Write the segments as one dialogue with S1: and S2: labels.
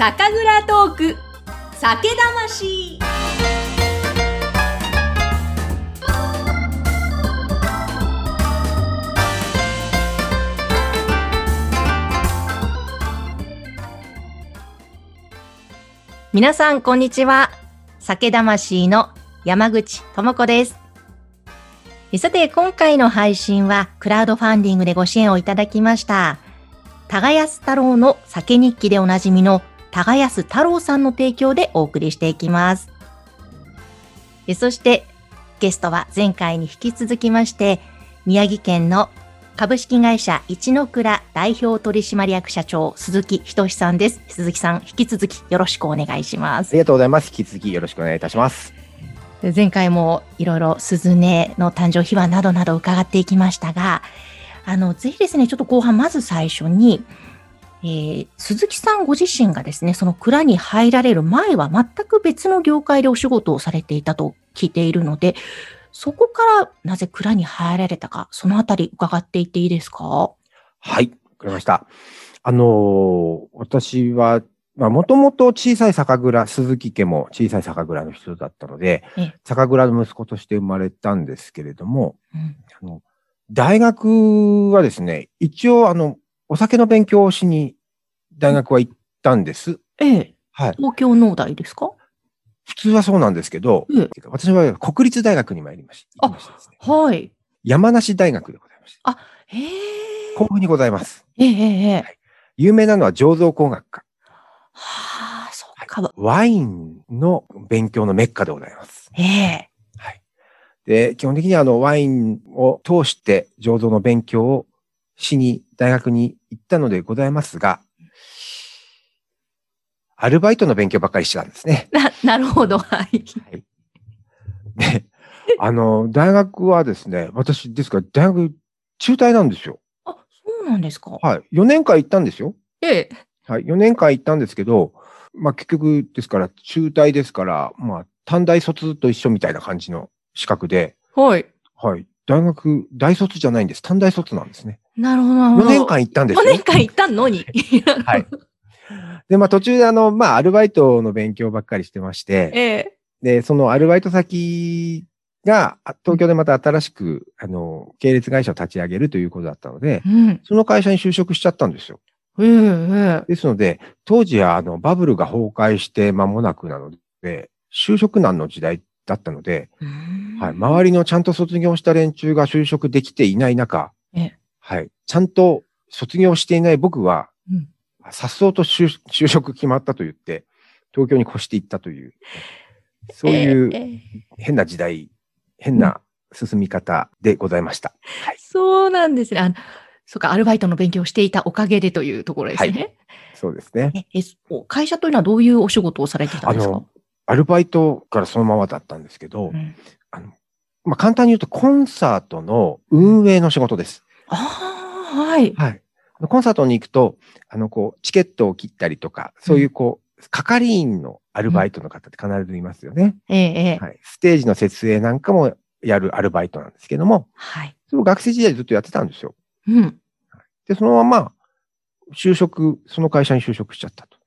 S1: 酒蔵トーク酒魂
S2: 皆さん、こんにちは。酒魂の山口智子です。さて、今回の配信は、クラウドファンディングでご支援をいただきました、耕す太郎の酒日記でおなじみの耕す太郎さんの提供でお送りしていきます。えそして、ゲストは前回に引き続きまして、宮城県の株式会社一の倉代表取締役社長鈴木仁さんです。鈴木さん、引き続きよろしくお願いします
S3: あ。りがとうございます。引き続きよろしくお願いいたします。
S2: 前回もいろいろ鈴音の誕生秘話などなど伺っていきましたが、あの、ぜひですね、ちょっと後半、まず最初に、えー鈴木さんご自身がですね、その蔵に入られる前は全く別の業界でお仕事をされていたと聞いているので、そこからなぜ蔵に入られたか、そのあたり伺っていっていいですか？
S3: はい、わかりました。あのー私は、まあ、もともと小さい酒蔵、鈴木家も小さい酒蔵の人だったので
S2: ええ、
S3: 酒蔵の息子として生まれたんですけれども、
S2: うん。
S3: あの大学はですね、一応、あの、お酒の勉強をしに大学は行ったんです。
S2: ええ、
S3: はい。
S2: 東京農大ですか？
S3: 普通はそうなんですけど、
S2: ええ
S3: 私は国立大学に参りました。行きましたですね
S2: はい。
S3: 山梨大学でございました。
S2: へえ。
S3: 甲府にございます。
S2: ええ、ええ、ええ。
S3: 有名なのは醸造工学科。
S2: はあ、そっか。
S3: ワインの勉強のメッカでございます。
S2: ええ。
S3: はい。で、基本的にはあのワインを通して醸造の勉強をしに大学に行ったのでございますが、アルバイトの勉強ばっかりしてたんですね。
S2: な、なるほど。はい。
S3: で、あの、大学はですね、私ですから大学中退なんですよ。
S2: あ、そうなんですか。
S3: はい。4年間行ったんですよ。
S2: ええ。
S3: はい。4年間行ったんですけど、まあ結局ですから中退ですから、まあ短大卒と一緒みたいな感じの資格で、
S2: はい。
S3: はい。大学、大卒じゃないんです。短大卒なんですね。
S2: なるほど、なるほ
S3: 4
S2: ど。
S3: 年間行ったんです
S2: 4
S3: よ。
S2: 年間行ったの？に。
S3: はい。で、まあ途中であの、まあアルバイトの勉強ばっかりしてまして、
S2: ええ。
S3: で、そのアルバイト先が、あ東京でまた新しく、あの、系列会社を立ち上げるということだったので、
S2: うん。
S3: その会社に就職しちゃったんですよ。
S2: ええ、え
S3: ですので、当時はあの、バブルが崩壊して間もなくなので、就職難の時代だったので、はい、周りのちゃんと卒業した連中が就職できていない中、
S2: ええ
S3: はい、ちゃんと卒業していない僕は、
S2: うん
S3: さっそうと就就職決まったと言って、東京に越していったという、そういう
S2: ええええ
S3: 変な時代、変な進み方でございました。はい。
S2: そうなんですね。あの、そうか、アルバイトの勉強をしていたおかげでというところですね。
S3: そうですね。
S2: え会社というのはどういうお仕事をされてたんですか？
S3: あのアルバイトからそのままだったんですけど、
S2: うん
S3: あの、まあ、簡単に言うとコンサートの運営の仕事です。
S2: ああ、はい。
S3: はい。コンサートに行くと、あの、こう、チケットを切ったりとか、そういう、こう、係員のアルバイトの方って必ずいますよね。
S2: ええ、ええ。
S3: はい。ステージの設営なんかもやるアルバイトなんですけども、
S2: はい。
S3: それを学生時代ずっとやってたんですよ。
S2: うん。
S3: で、そのまま、就職、その会社に就職しちゃったと。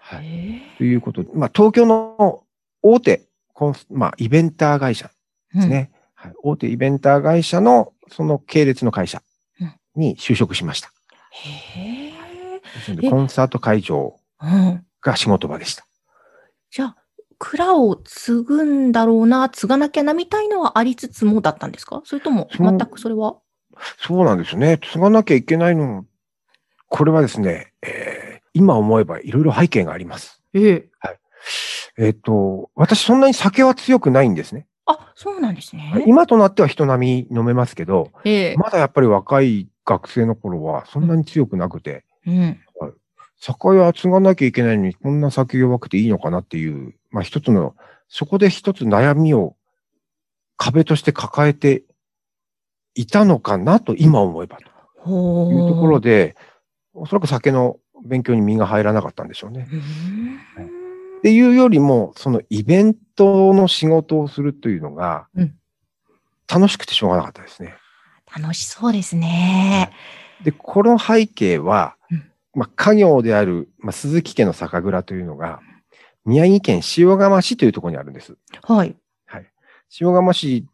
S3: はい。
S2: え
S3: ということで、まあ、東京の大手コンス、まあ、イベンター会社
S2: え
S3: です。ね。はい。大手イベンター会社の、その系列の会社に就職しました。
S2: へえ。
S3: コンサート会場
S2: うん。
S3: が仕事場でした。
S2: じゃあ、蔵を継ぐんだろうな、継がなきゃなみたいのはありつつもだったんですか？それとも全くそれは？
S3: そうなんですね。継がなきゃいけないの。これはですね、えー今思えばいろいろ背景があります。
S2: ええ。
S3: えっ、と、私そんなに酒は強くないんですね。
S2: あ、そうなんですね。
S3: 今となっては人並み飲めますけど、
S2: ええ。
S3: まだやっぱり若い学生の頃はそんなに強くなくて、
S2: うん。
S3: 酒は継がなきゃいけないのにこんな酒弱くていいのかなっていう、まあ一つの、そこで一つ悩みを壁として抱えていたのかなと今思えばと
S2: ほ
S3: いうところ
S2: で。
S3: で、おそらく酒の勉強に身が入らなかったんでしょうね。っていうよりも、そのイベントの仕事をするというのが
S2: うん、
S3: 楽しくてしょうがなかったですね。
S2: 楽しそうですね。
S3: で、この背景は
S2: うん、
S3: まあ、家業である、まあ、鈴木家の酒蔵というのが、宮城県塩釜市というところにあるんです。
S2: はい。
S3: 塩釜市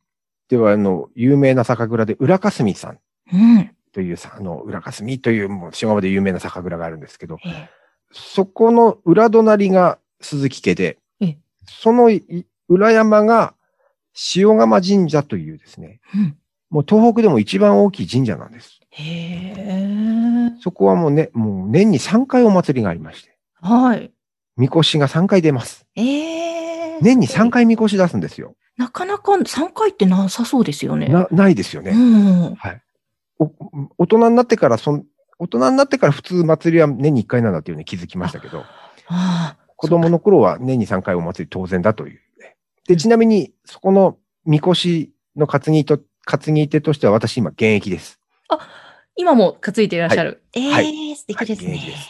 S3: では、あの、有名な酒蔵で、浦霞さん
S2: うん。
S3: というさ、あの、浦霞という、もう塩釜で有名な酒蔵があるんですけど、
S2: ええ
S3: そこの裏隣が鈴木家で
S2: ええ、
S3: そのい裏山が塩釜神社というですね、
S2: うん。
S3: もう東北でも一番大きい神社なんです。
S2: へえ。
S3: そこはもうね、もう年に3回お祭りがありまして、
S2: はい。
S3: みこしが3回出ます。
S2: ええ。
S3: 年に3。回みこし出すんですよ。
S2: なかなか3回ってなさそうですよね。
S3: な、ないですよね。
S2: うん。
S3: お大人になってからそん、大人になってから普通祭りは年に1回なんだっていうふうに気づきましたけど、
S2: ああ。
S3: 子供の頃は年に3回お祭り当然だというね。で、ちなみに、そこのみこしの担ぎと、担ぎ手としては私今現役です。
S2: 今も担いでいらっしゃる。ええ
S3: はい
S2: 素敵ですね。
S3: はいです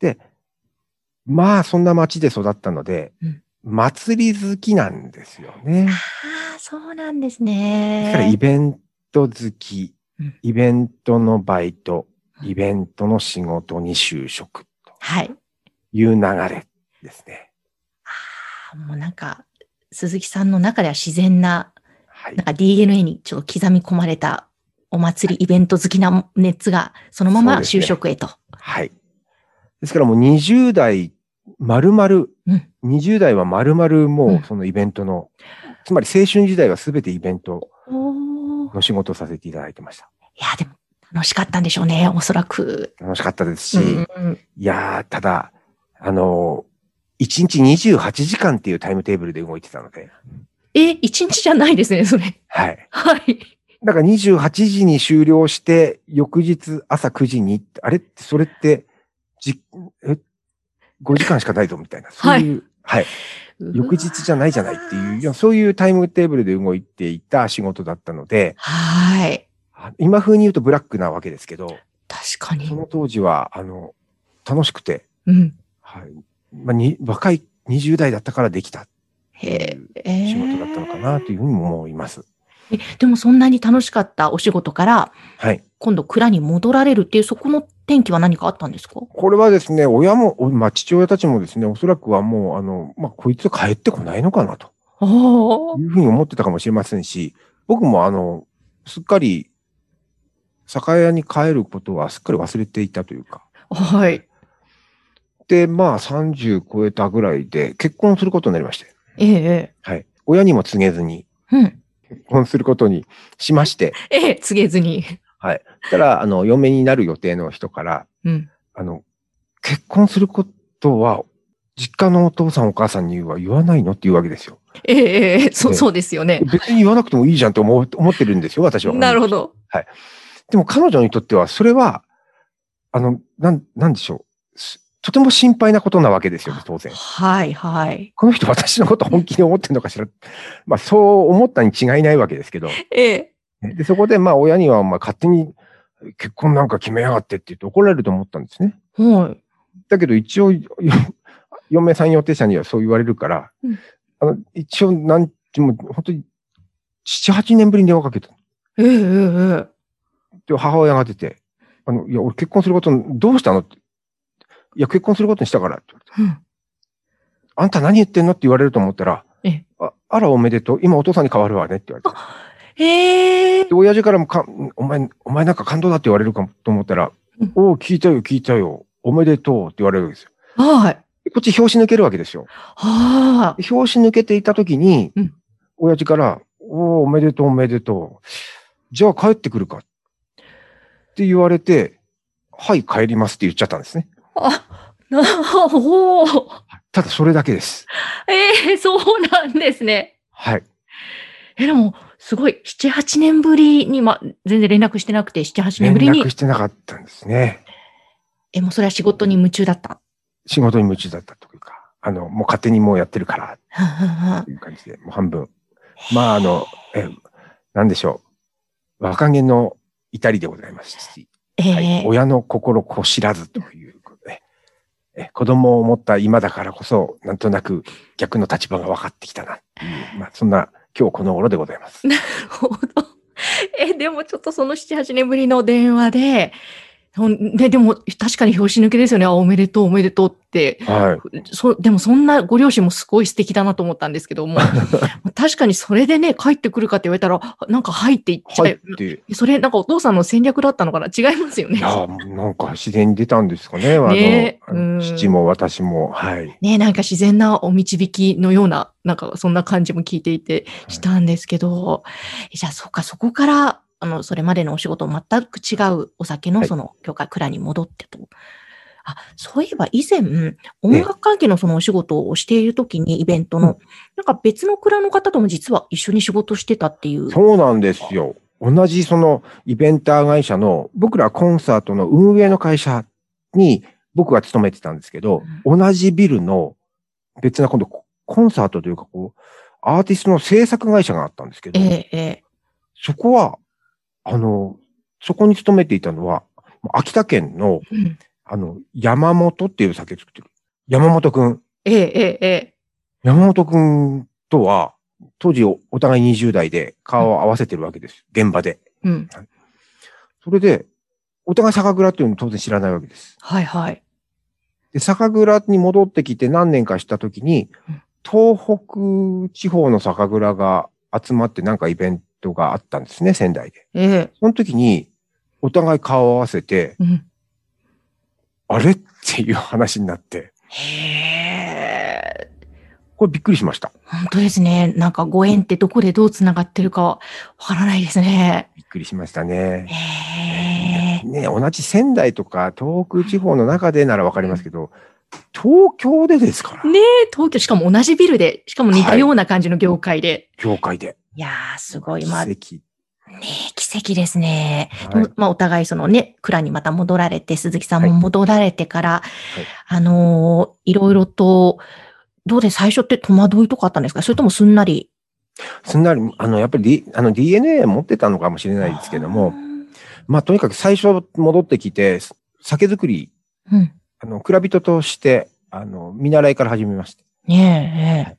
S3: で、まあ、そんな町で育ったので、
S2: うん
S3: 祭り好きなんですよね。
S2: ああ、そうなんです
S3: だからイ
S2: ね。
S3: ベント好き
S2: うん、
S3: イベントのバイト、イベントの仕事に就職と
S2: はい。
S3: いう流れですね。
S2: ああ、もうなんか、鈴木さんの中では自然な、
S3: はい
S2: なん。か DNA にちょっと刻み込まれたお祭りイベント好きな熱が、そのまま就職へと。
S3: はい。ですからもう20代、丸々、
S2: うん
S3: 20代は丸々も
S2: うん
S3: うそのイベントの、つまり青春時代は全てイベントの仕事をさせていただいてました。
S2: いや、でも楽しかったんでしょうね、おそらく。
S3: 楽しかったですし、
S2: うんうん
S3: いやー、ただ、あのー、1日28時間っていうタイムテーブルで動いてたので、
S2: え、一日じゃないですね、それ。
S3: はい。
S2: はい。
S3: だから28時に終了して、翌日朝9時に、あれ？って、それって、じ、え、5時間しかないぞみたいな、そういう、はい。翌日じゃないじゃないっていう、そういうタイムテーブルで動いていた仕事だったので、
S2: はい。
S3: あ今風に言うとブラックなわけですけど、
S2: 確かに
S3: そ。の当時は、あの、楽しくて、
S2: うん。
S3: はい。まあ、に、若い20代だったからできた
S2: へえ。
S3: 仕事だったのかなというふうにも思います。
S2: えでもそんなに楽しかったお仕事から、
S3: はい。
S2: 今度蔵に戻られるっていう、そこの転機は何かあったんですか？
S3: これはですね、親も、おまあ、父親たちもですね、おそらくはもう、あの、まあ、こいつ帰ってこないのかなと
S2: あ
S3: いうふうに思ってたかもしれませんし、僕もあの、すっかり、酒屋に帰ることはすっかり忘れていたというか。
S2: あ。はい。
S3: で、まあ、30超えたぐらいで結婚することになりまして。
S2: えええ
S3: はい。親にも告げずに
S2: え。うん。
S3: 結婚することにしまして、
S2: ええ、告げずに。
S3: はい。たら、あの、嫁になる予定の人から、
S2: うん。
S3: あの、結婚することは、実家のお父さんお母さんには言わないのって言うわけですよ。
S2: ええええ、そ
S3: ええ
S2: そうですよね。
S3: 別に言わなくてもいいじゃんと思う思ってるんですよ、私は。
S2: なるほ。ど。
S3: でも彼女にとっては、それは、あの、なん、なんでしょう。すとても心配なことなわけですよね、当然。
S2: はい、はい。
S3: この人私のこと本気で思ってるのかしら。まあ、そう思ったに違いないわけですけど。
S2: ええ。
S3: で、そこで、まあ、親には、まあ、勝手に結婚なんか決めやがってって言って怒られると思ったんですね。
S2: はい。
S3: だけど、一応、よ嫁さん予定者にはそう言われるから、
S2: うん
S3: あの一応、なんても、本当に、7、8年ぶりに電話かけた。
S2: えええええ
S3: で、母親が出て、あの、いや、俺結婚すること、どうしたのって。いや、結婚することにしたからって言われて。
S2: え。うん。
S3: あんた何言ってんのって言われると思ったら、
S2: ええ
S3: ああらおめでとう。今お父さんに変わるわねって言われて。
S2: ええ
S3: で、親父からもか、お前、お前なんか感動だって言われるかもと思ったら、
S2: うん
S3: おお、聞いたよ、聞いたよ。おめでとうって言われるわけですよ。
S2: はい。
S3: でこっち表紙抜けるわけですよ。
S2: はあ。
S3: で表紙抜けていたときに、
S2: うん
S3: 親父から、おお、おめでとう、おめでとう。じゃあ帰ってくるか。って言われて、はい、帰りますって言っちゃったんですね。
S2: あ、な、ほう。
S3: ただそれだけです。
S2: ええそうなんですね。
S3: はい。
S2: え、でも、すごい、7、8年ぶりに、ま、全然連絡してなくて、7、8年
S3: 連
S2: ぶりに
S3: 絡、してなかったんですね。
S2: え、もうそれは仕事に夢中だった？
S3: 仕事に夢中だったというか、あの、もう勝手にもうやってるからという感じで、もう半分。まあ、あの、え、なんでしょう。若気の至りでございますし、
S2: え
S3: はい
S2: え
S3: 親の心こ知らずという子供を持った今だからこそ、なんとなく逆の立場が分かってきたなっていう、まあ、そんな今日この頃でございます。
S2: なるほど。え、でもちょっとその7、8年ぶりの電話で、ほんで、でも、確かに拍子抜けですよね。あおめでとう、おめでとうって。
S3: はい。
S2: そでも、そんなご両親もすごい素敵だなと思ったんですけども、確かにそれでね、帰ってくるかって言われたら、なんか入っていっちゃ
S3: 入っ
S2: う。
S3: て、
S2: それ、なんかお父さんの戦略だったのかな？違いますよね
S3: い。や、なんか自然に出たんですかね。
S2: ね
S3: あの、
S2: うん
S3: 父も私も、はい。
S2: ね、なんか自然なお導きのような、なんかそんな感じも聞いていてしたんですけど、じゃあそうか、そこから、あの、それまでのお仕事全く違うお酒の
S3: はい
S2: その教会蔵に戻ってと。あ、そういえば以前、音楽関係のそのお仕事をしているときにイベントの、
S3: うん
S2: なんか別の蔵の方とも実は一緒に仕事してたっていう。
S3: そうなんですよ。同じそのイベンター会社の、僕らコンサートの運営の会社に僕が勤めてたんですけど、同じビルの別な今度ココンサートというかこう、アーティストの制作会社があったんですけど、
S2: ええ、ええ。
S3: そこは、あの、そこに勤めていたのは、秋田県の、
S2: うん
S3: あの、山本っていう酒作ってる。山本くん。
S2: ええ、ええ、ええ。
S3: 山本くんとは、当時おお互い20代で顔を合わせてるわけです。現場で。
S2: うん。
S3: それで、お互い酒蔵っていうのを当然知らないわけです。
S2: はいはい。
S3: で、酒蔵に戻ってきて何年かしたときに
S2: うん、
S3: 東北地方の酒蔵が集まってなんかイベントがあったんですね、仙台で。
S2: ええ。
S3: その時に、お互い顔を合わせて、
S2: うん。
S3: あれ？っていう話になって、
S2: へえ。
S3: これびっくりしました。
S2: 本当ですね。なんかご縁ってどこでどう繋がってるかわからないですね。
S3: びっくりしましたね。
S2: へえ。
S3: ね、同じ仙台とか東北地方の中でならわかりますけど、東京でですから、
S2: ねえ、東京、しかも同じビルで、しかも似たような感じの業界で。
S3: 業界で。
S2: い、やー、すごい。まあ、ね
S3: 奇
S2: え奇跡ですね。
S3: 跡。はい
S2: まあ、お互いそのね、蔵にまた戻られて、鈴木さんも戻られてから、
S3: い
S2: あのーいろいろと、どうで最初って戸惑いとかあったんですか？それともすんなり？
S3: すんなり、あの、やっぱり、D、あの DNA 持ってたのかもしれないですけども、まあ、とにかく最初戻ってきて、酒造り、
S2: うん。
S3: あの、蔵人として、あの、見習いから始めました。
S2: ね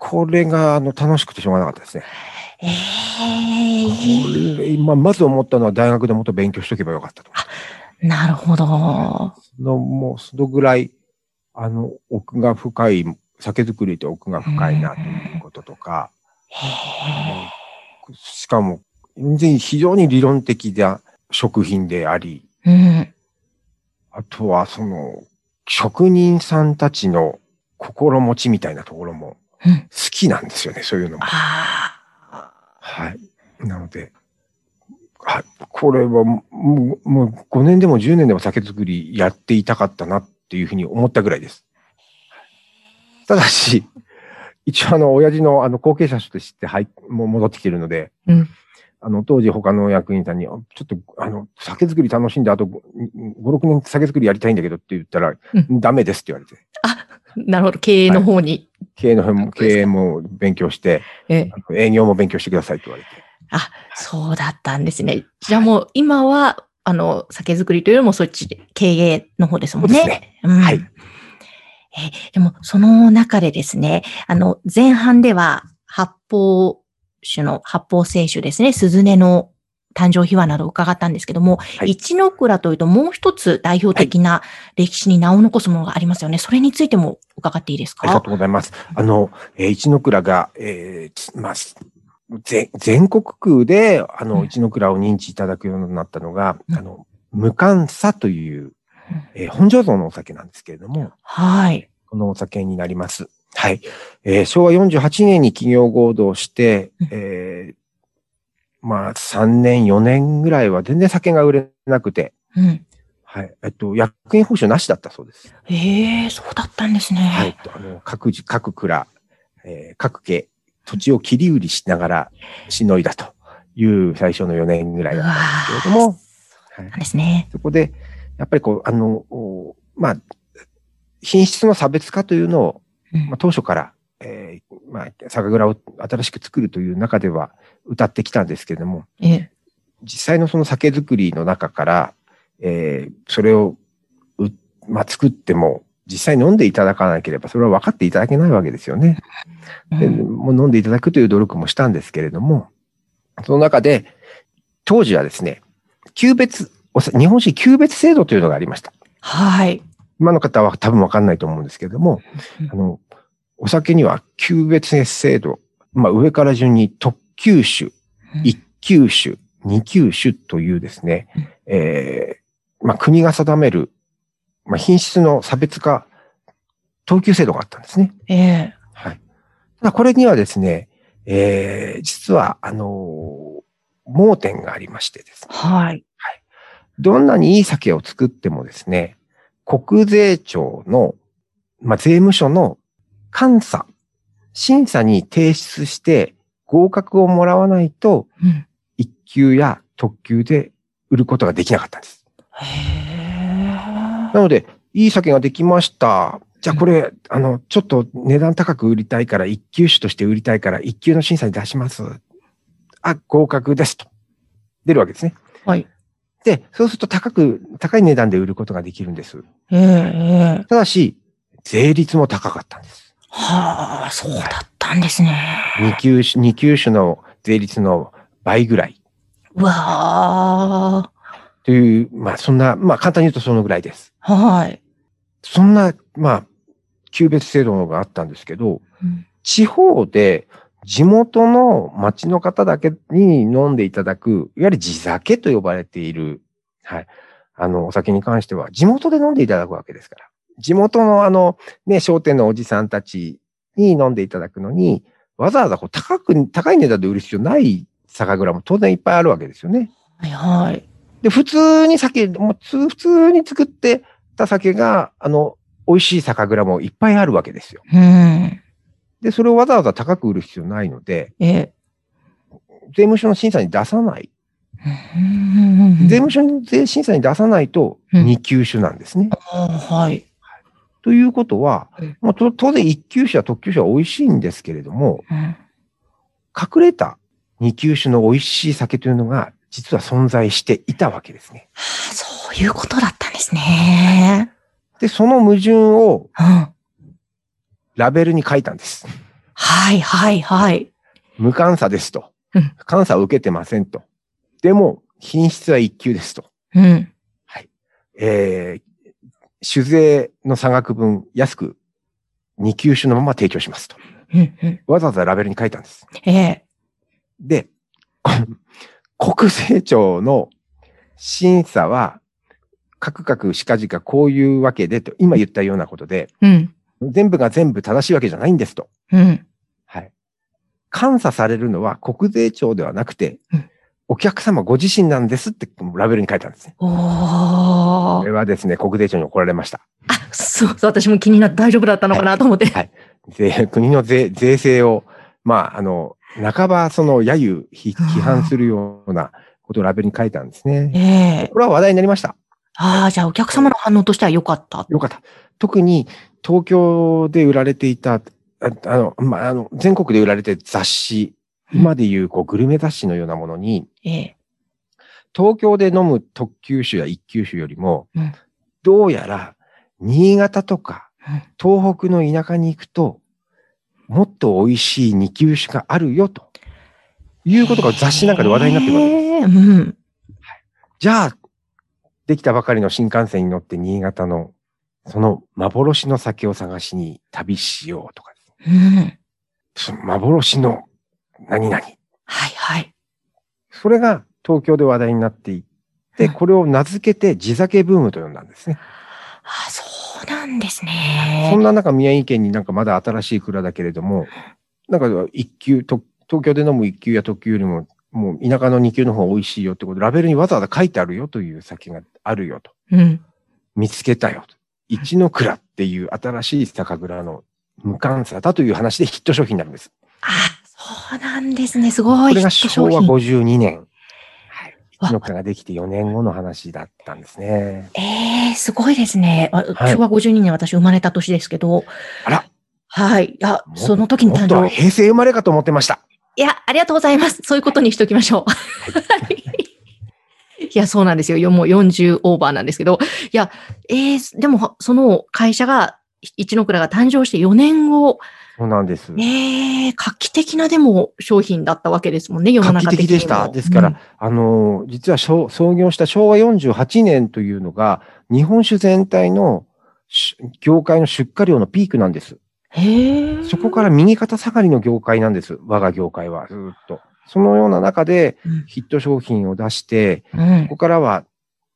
S3: これが、あの、楽しくてしょうがなかったですね。
S2: え、えええ
S3: これ、今、まず思ったのは大学でもっと勉強しとけばよかったと。
S2: なるほど。
S3: その、もう、そのぐらい、あの、奥が深い、酒造りって奥が深いなということとか、
S2: へえ。
S3: しかも、全然非常に理論的な食品であり、
S2: うん。
S3: あとはその、職人さんたちの心持ちみたいなところも
S2: うん。
S3: 好きなんですよね、そういうのも。
S2: ああ。
S3: はい。なので、はい、これはもう、もう5年でも10年でも酒造りやっていたかったなっていうふうに思ったぐらいです。ただし、一応あの、親父のあの、後継者として、はい、もう戻ってきてるので、
S2: うん
S3: あの、当時他の役員さんに、あちょっと、あの、酒造り楽しんで、あと5、6年酒造りやりたいんだけどって言ったら、
S2: う
S3: ダメですって言われて、
S2: なるほど。経営の方に。
S3: 経営の辺も、経営も勉強して、営業も勉強してくださいって言われて、
S2: そうだったんですね。じゃあもう今は、あの、酒造りというよりもそっちで経営の方ですもんね。
S3: そうですね。
S2: うん
S3: はい
S2: えでも、その中でですね、あの、前半では発泡酒の、発泡清酒ですね、鈴音の誕生秘話などを伺ったんですけども、
S3: い
S2: 一ノ倉というともう一つ代表的な歴史に名を残すものがありますよね。それについても伺っていいです
S3: ありが
S2: か
S3: とうございます。あの、えー一ノ倉が、えーつまあ、す全全国区で、あの、
S2: うん
S3: 一ノ倉を認知いただくようになったのが、
S2: うん
S3: あの、無甘さという、えー本醸造のお酒なんですけれども、
S2: はい。
S3: このお酒になります。はい。えー昭和48年に企業合同して
S2: うん、
S3: えーまあ、3年、4年ぐらいは全然酒が売れなくて、
S2: うん。
S3: はい。えっと、役員報酬なしだったそうです。
S2: ええそうだったんですね。
S3: はい。あの、各自、各蔵、えー各家、土地を切り売りしながらしのいだという最初の4年ぐらいうだっ
S2: わ
S3: たんですけれども、はい
S2: ですね。
S3: そこで、やっぱりこう、あの、おまあ、品質の差別化というのを、
S2: うん
S3: まあ、当初から、えーまあ、酒蔵を新しく作るという中では歌ってきたんですけれども、
S2: ええ
S3: 実際のその酒造りの中から、えーそれをう、まあ、作っても、実際飲んでいただかなければ、それは分かっていただけないわけですよね。で
S2: うん
S3: もう飲んでいただくという努力もしたんですけれども、その中で、当時はですね、級別日本酒級別制度というのがありました。
S2: はい。
S3: 今の方は多分わかんないと思うんですけれども、あの、お酒には級別制度、まあ上から順に特級酒、一級酒、二級酒というですね、
S2: うん
S3: えーまあ国が定める、まあ品質の差別化、等級制度があったんですね。
S2: ええ
S3: はい。ただこれにはですね、えー実は、あのー盲点がありましてですね、
S2: はい。
S3: どんなにいい酒を作ってもですね、国税庁の、まあ、税務署の監査、審査に提出して合格をもらわないと、
S2: うん。
S3: 一級や特級で売ることができなかったんです。なので、いい酒ができました。じゃあこれ、あの、ちょっと値段高く売りたいから、一級酒として売りたいから、一級の審査に出します。あ、合格ですと。出るわけですね。
S2: はい。
S3: で、そうすると高く、高い値段で売ることができるんです。
S2: ええええ
S3: ただし、税率も高かったんです。
S2: はあ、そうだったんですね。
S3: 二級種、二級種の税率の倍ぐらい。
S2: うわあ。
S3: という、まあそんな、まあ簡単に言うとそのぐらいです。
S2: はい。
S3: そんな、まあ、級別制度があったんですけど、
S2: うん
S3: 地方で地元の町の方だけに飲んでいただく、いわゆる地酒と呼ばれている、はい。あの、お酒に関しては、地元で飲んでいただくわけですから。地元のあの、ね、商店のおじさんたちに飲んでいただくのに、わざわざこう高く、高い値段で売る必要ない酒蔵も当然いっぱいあるわけですよね。
S2: はいはい。
S3: で、普通に酒、もうつ普通に作ってた酒が、あの、美味しい酒蔵もいっぱいあるわけですよ。
S2: うん。
S3: で、それをわざわざ高く売る必要ないので、
S2: ええ。
S3: 税務署の審査に出さない。
S2: うん
S3: 税務署の税審査に出さないと、
S2: うん
S3: 二級種なんですね。
S2: あはい。
S3: ということは
S2: うん、
S3: まあ、と当然一級種や特級種は美味しいんですけれども、
S2: うん
S3: 隠れた二級種の美味しい酒というのが、実は存在していたわけですね。
S2: はあそういうことだったんですね。
S3: で、その矛盾を
S2: うん。
S3: ラベルに書いたんです。
S2: はいはいはい。
S3: 無監査ですと
S2: うん。
S3: 監査を受けてませんと。でも、品質は一級ですと。
S2: うん。
S3: えー、酒税の差額分安く二級種のまま提供しますと。
S2: うんうん。
S3: わざわざラベルに書いたんです。
S2: ええ。
S3: で、国税庁の審査は、カクカクしかじかこういうわけでと、今言ったようなことで、
S2: うん。
S3: 全部が全部正しいわけじゃないんですと。
S2: うん。
S3: はい。監査されるのは国税庁ではなくて、
S2: うん
S3: お客様ご自身なんですってラベルに書いたんですね。
S2: お
S3: こ
S2: ー
S3: れはですね、国税庁に怒られました。
S2: あ、そうそう、私も気になって大丈夫だったのかなと思って。
S3: はい税国の税税制を、まあ、あの、半ばその揶揄、批判するようなことをラベルに書いたんですね。
S2: ええ
S3: これは話題になりました。
S2: ああ、じゃあお客様の反応としては良かった。
S3: よかった。特に東京で売られていた、ああの、まあ、あの、全国で売られてる雑誌、今でいうこうグルメ雑誌のようなものに、
S2: ええ。
S3: 東京で飲む特級酒や一級酒よりも、
S2: うん
S3: どうやら新潟とか
S2: うん
S3: 東北の田舎に行くと、もっと美味しい二級酒があるよということが雑誌なんかで話題になってるわけです。
S2: ええうん。
S3: じゃあ、できたばかりの新幹線に乗って新潟のその幻の酒を探しに旅しようとかですね、
S2: うん。
S3: 幻の何々。
S2: はいはい。
S3: それが東京で話題になっていって、
S2: うん
S3: これを名付けて地酒ブームと呼んだんですね。
S2: あそうなんですね。
S3: そんな中、宮城県になんかまだ新しい蔵だけれども、なんか一級、と東京で飲む一級や特級よりも、もう田舎の二級の方が美味しいよってことで、ラベルにわざわざ書いてあるよという酒があるよと。
S2: うん。
S3: 見つけたよと。一の蔵っていう新しい酒蔵の無監査だという話でヒット商品になるんです。
S2: あ、そうなんですね。すごい。
S3: これが昭和
S2: 商品
S3: 52年。はい。
S2: わ
S3: 一の蔵ができて4年後の話だったんですね。
S2: ええすごいですね。昭和52年私生まれた年ですけど。
S3: あら
S2: はい。あ、
S3: も
S2: その時に誕生。
S3: 平成生まれかと思ってました。
S2: いや、ありがとうございます。そういうことにしておきましょう。はい いや、そうなんですよ。よもう40オーバーなんですけど。いや、えー、でも、その会社が、一ノ倉が誕生して4年後
S3: そうなんです。
S2: ええ画期的なでも商品だったわけですもんね、世の
S3: 画期
S2: 中的にも。
S3: 的でした。ですから、
S2: うん
S3: あの、実は創創業した昭和48年というのが、日本酒全体のし業界の出荷量のピークなんです。
S2: へえ。
S3: そこから右肩下がりの業界なんです。我が業界はずーっと。そのような中で
S2: うん
S3: ヒット商品を出して、
S2: うん
S3: ここからは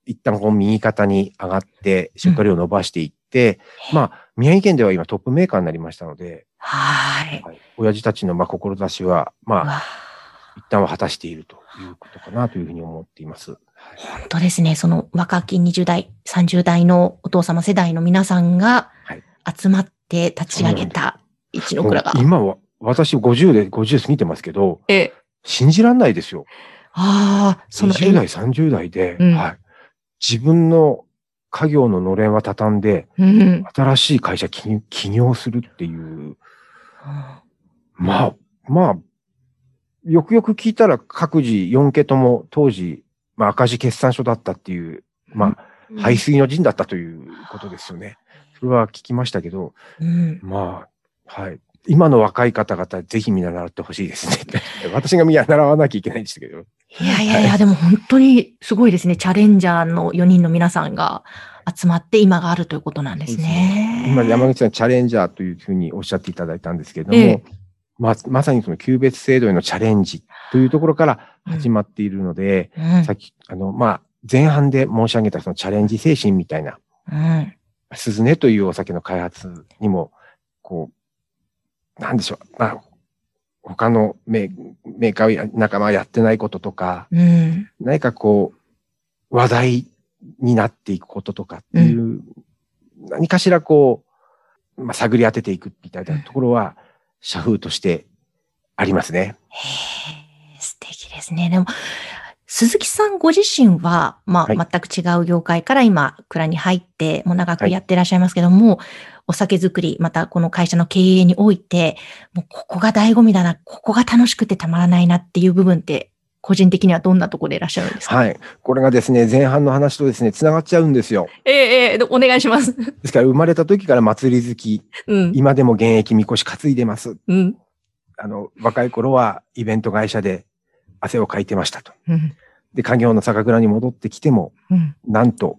S3: 一旦こう右肩に上がって出荷量を伸ばしていって、まあ、宮城県では今トップメーカーになりましたので、
S2: はい。
S3: はい、親父たちのまあ志は、まあ、一旦は果たしているということかなというふうに思っています。はい
S2: 本当ですね。その若き20代、30代のお父様世代の皆さんが
S3: はい
S2: 集まって立ち上げた一の蔵が。
S3: 今は、私50で50過ぎてますけど、
S2: ええ。
S3: 信じらんないですよ。
S2: ああ、その、
S3: 20代、30代で、
S2: うん
S3: はい。自分の家業ののれんは畳んで、
S2: うん。
S3: 新しい会社起起業するっていう、まあ、まあ、よくよく聞いたら各自4家とも当時、まあ赤字決算書だったっていう、まあ、排水の陣だったということですよね。それは聞きましたけど、
S2: うん。
S3: まあ、はい。今の若い方々、ぜひ見習ってほしいですね。私が見習わなきゃいけないんですけど。
S2: いやいやいや、でも本当にすごいですね。チャレンジャーの4人の皆さんが集まって今があるということなんですね。
S3: 今、山口さん、チャレンジャーというふうにおっしゃっていただいたんですけれども、
S2: ええ
S3: ままさにその級別制度へのチャレンジというところから始まっているので、
S2: うん
S3: さっき、あの、まあ、前半で申し上げたそのチャレンジ精神みたいな、
S2: うん。
S3: 鈴音というお酒の開発にも、こう、なんでしょう、まあ、他のメーカーや仲間はやってないこととか、
S2: うん。
S3: 何かこう、話題になっていくこととかっていう、何かしらこう、まあ、探り当てていくみたいなところは、社風としてありますね。
S2: へえ素敵ですね。でも、鈴木さんご自身は、まあ、
S3: はい
S2: 全く違う業界から今、蔵に入って、もう長くやってらっしゃいますけども、お酒作り、またこの会社の経営において、もうここが醍醐味だな、ここが楽しくてたまらないなっていう部分って、個人的にはどんなところでいらっしゃるんですか？
S3: はい。これがですね、前半の話とですね、繋がっちゃうんですよ。
S2: ええええお願いします。
S3: ですから、生まれた時から祭り好き、
S2: うん。
S3: 今でも現役みこし担いでます。
S2: うん。
S3: あの、若い頃はイベント会社で汗をかいてましたと。
S2: うん。
S3: で、家業の酒蔵に戻ってきても、
S2: うん。
S3: なんと、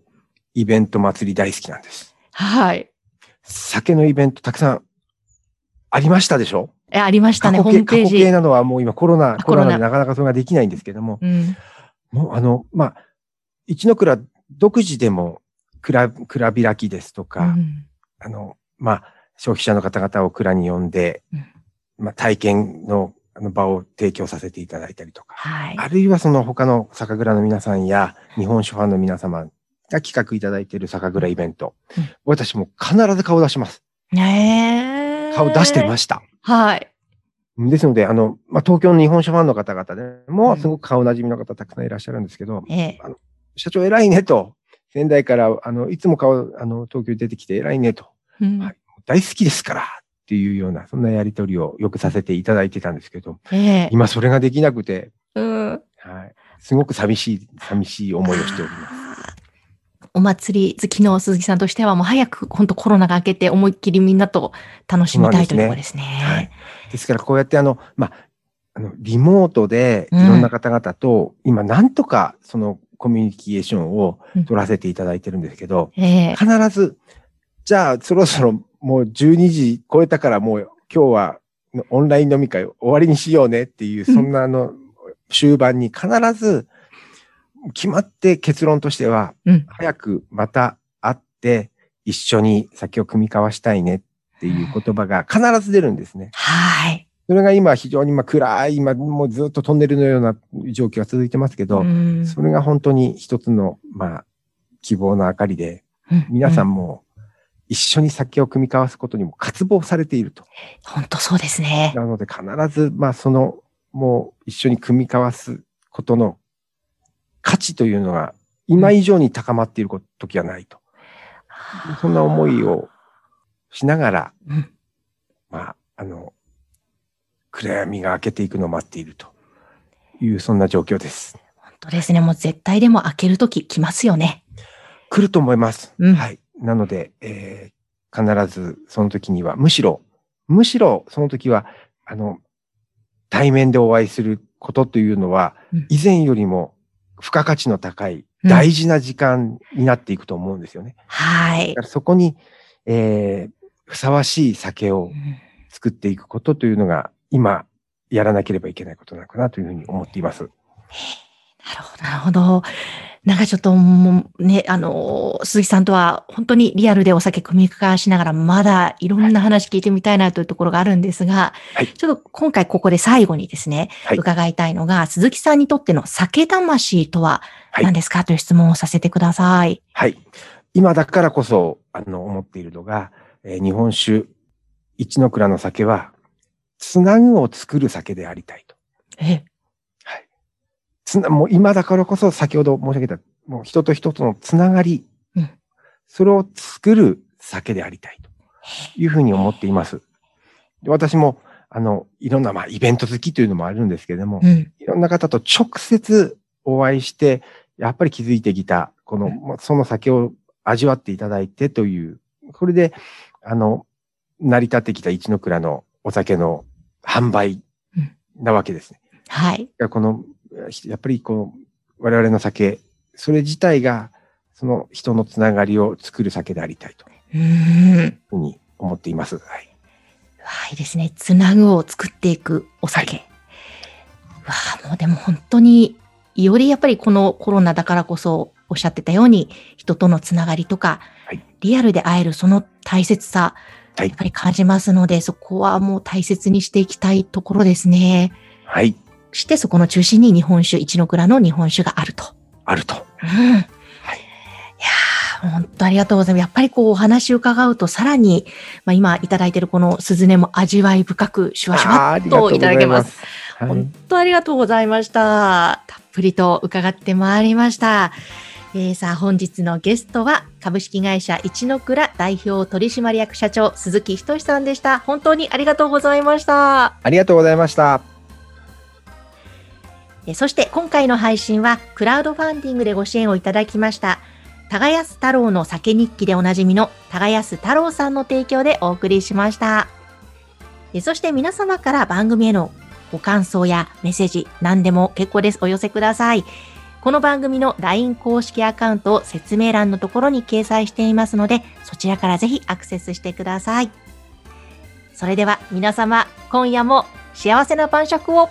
S3: イベント祭り大好きなんです。
S2: はい。
S3: 酒のイベントたくさんありましたでしょ？
S2: え、ありましたね、ホームページ
S3: 形過去形。なのはもう今コロナ、
S2: あコロナ
S3: でなかなかそれができないんですけども、
S2: うん。
S3: もうあの、まあ、一の蔵独自でも、蔵、蔵開きですと
S2: う
S3: か、
S2: ん。
S3: あの、まあ、消費者の方々を蔵に呼んで、
S2: うん
S3: まあ、体験のあの場を提供させていただいたりとか、
S2: はい。
S3: あるいはその他の酒蔵の皆さんや日本酒ファンの皆様が企画いただいている酒蔵イベント、
S2: うん
S3: 私も必ず顔出します。
S2: ねえ。
S3: 顔出してま
S2: し
S3: した。
S2: はい。
S3: ですので、あの、まあ、東京の日本酒ファンの方々で
S2: うん
S3: もすごく顔なじみの方たくさんいらっしゃるんですけど、
S2: ええ。
S3: 社長偉いねと、仙台から、あの、いつも顔、あの、東京に出てきて偉いねと、
S2: うん
S3: はい大好きですからっていうような、そんなやりとりをよくさせていただいてたんですけど、
S2: ええ。
S3: 今それができなくて、
S2: うん。
S3: はい。すごく寂しい、寂しい思いをしております。
S2: お祭り好きの鈴木さんとしてはもう早く本当コロナが明けて思いっきりみんなと楽しみたいというところですね。
S3: はい。ですからこうやってあの、まあ、あの、リモートでい
S2: うん
S3: ろんな方々と、今なんとかそのコミュニケーションを
S2: うん
S3: 取らせていただいてるんですけど、
S2: ええ
S3: 必ず、じゃあそろそろもう12時超えたからもう今日はオンライン飲み会終わりにしようねっていう、
S2: うん
S3: そんなあの、終盤に必ず決まって結論としては、
S2: うん。
S3: 早くまた会って一緒に酒を組み交わしたいねっていう言葉が必ず出るんですね。
S2: はい。
S3: それが今非常にまあ暗い、今もうずっとトンネルのような状況が続いてますけど、
S2: うん
S3: それが本当に一つのまあ希望の明かりで、皆さんも一緒に酒を組み交わすことにも渇望されていると。
S2: 本当そうですね。
S3: なので必ずまあそのもう一緒に組み交わすことの価値というのが今以上に高まっている時はないと。そんな思いをしながら、
S2: うん
S3: まあ、あの、暗闇が明けていくのを待っているという、そんな状況です。
S2: 本当ですね。もう絶対でも開けるとき来ますよね。
S3: 来ると思います。
S2: うん
S3: はい。なので、えー必ずその時には、むしろむしろその時は、あの、対面でお会いすることというのは
S2: うん、
S3: 以前よりも付加価値の高い
S2: うん
S3: 大事な時間になっていくと思うんですよね。
S2: はい
S3: だか。らそこに、えー、ふさわしい酒を
S2: うん
S3: 作っていくことというのが、今、やらなければいけないことなのかなというふうに思っています。
S2: なるほど、なるほど。なんかちょっともうね、あの、鈴木さんとは本当にリアルでお酒組み交わしながら、まだいろんな話聞いてみたいなというところがあるんですが、
S3: はい
S2: ちょっと今回ここで最後にですね、
S3: はい
S2: 伺いたいのが、鈴木さんにとっての酒魂とは
S3: はい
S2: 何ですかという質問をさせてください。
S3: はい。今だからこそ、あの、思っているのが、えー日本酒、一の蔵の酒は、つなぐを作る酒でありたいと。
S2: え、
S3: はい。つな、もう今だからこそ先ほど申し上げた、もう人と人とのつながり、
S2: うん
S3: それを作る酒でありたいというふうに思っています。で私も、あの、いろんな、まあ、イベント好きというのもあるんですけれども、
S2: うん。
S3: いろんな方と直接お会いして、やっぱり気づいてきた、この、まあその酒を味わっていただいてという、これで、あの、成り立ってきた一の蔵のお酒の販売なわけですね。
S2: はい。
S3: いやこの、やっぱりこの、我々の酒、それ自体が、その人のつながりを作る酒でありたいという。ふうに思っています。はい。
S2: はいいですね。つなぐを作っていくお酒。わあ、もうでも本当に、よりやっぱりこのコロナだからこそおっしゃってたように、人とのつながりとか、
S3: はい
S2: リアルで会えるその大切さ、
S3: はい
S2: やっぱり感じますので、そこはもう大切にしていきたいところですね。
S3: はい。
S2: そしてそこの中心に日本酒、一の蔵の日本酒があると。
S3: あると。
S2: うん。いやー本当ありがとうございます。やっぱりこうお話を伺うとさらに、まあ、今いただいているこの鈴音も味わい深くシュワシュワっ
S3: と
S2: いただけます。
S3: す。はい
S2: 本当ありがとうございました。たっぷりと伺ってまいりました。えー、さあ本日のゲストは株式会社一の蔵代表取締役社長鈴木仁さんでした。本当にありがとうございました。
S3: ありがとうございました。
S2: そして今回の配信はクラウドファンディングでご支援をいただきました耕安太郎の酒日記でおなじみの耕安太郎さんの提供でお送りしました。そして皆様から番組へのご感想やメッセージ何でも結構です。お寄せください。この番組の LINE 公式アカウントを説明欄のところに掲載していますのでそちらからぜひアクセスしてください。それでは皆様今夜も幸せな晩酌を。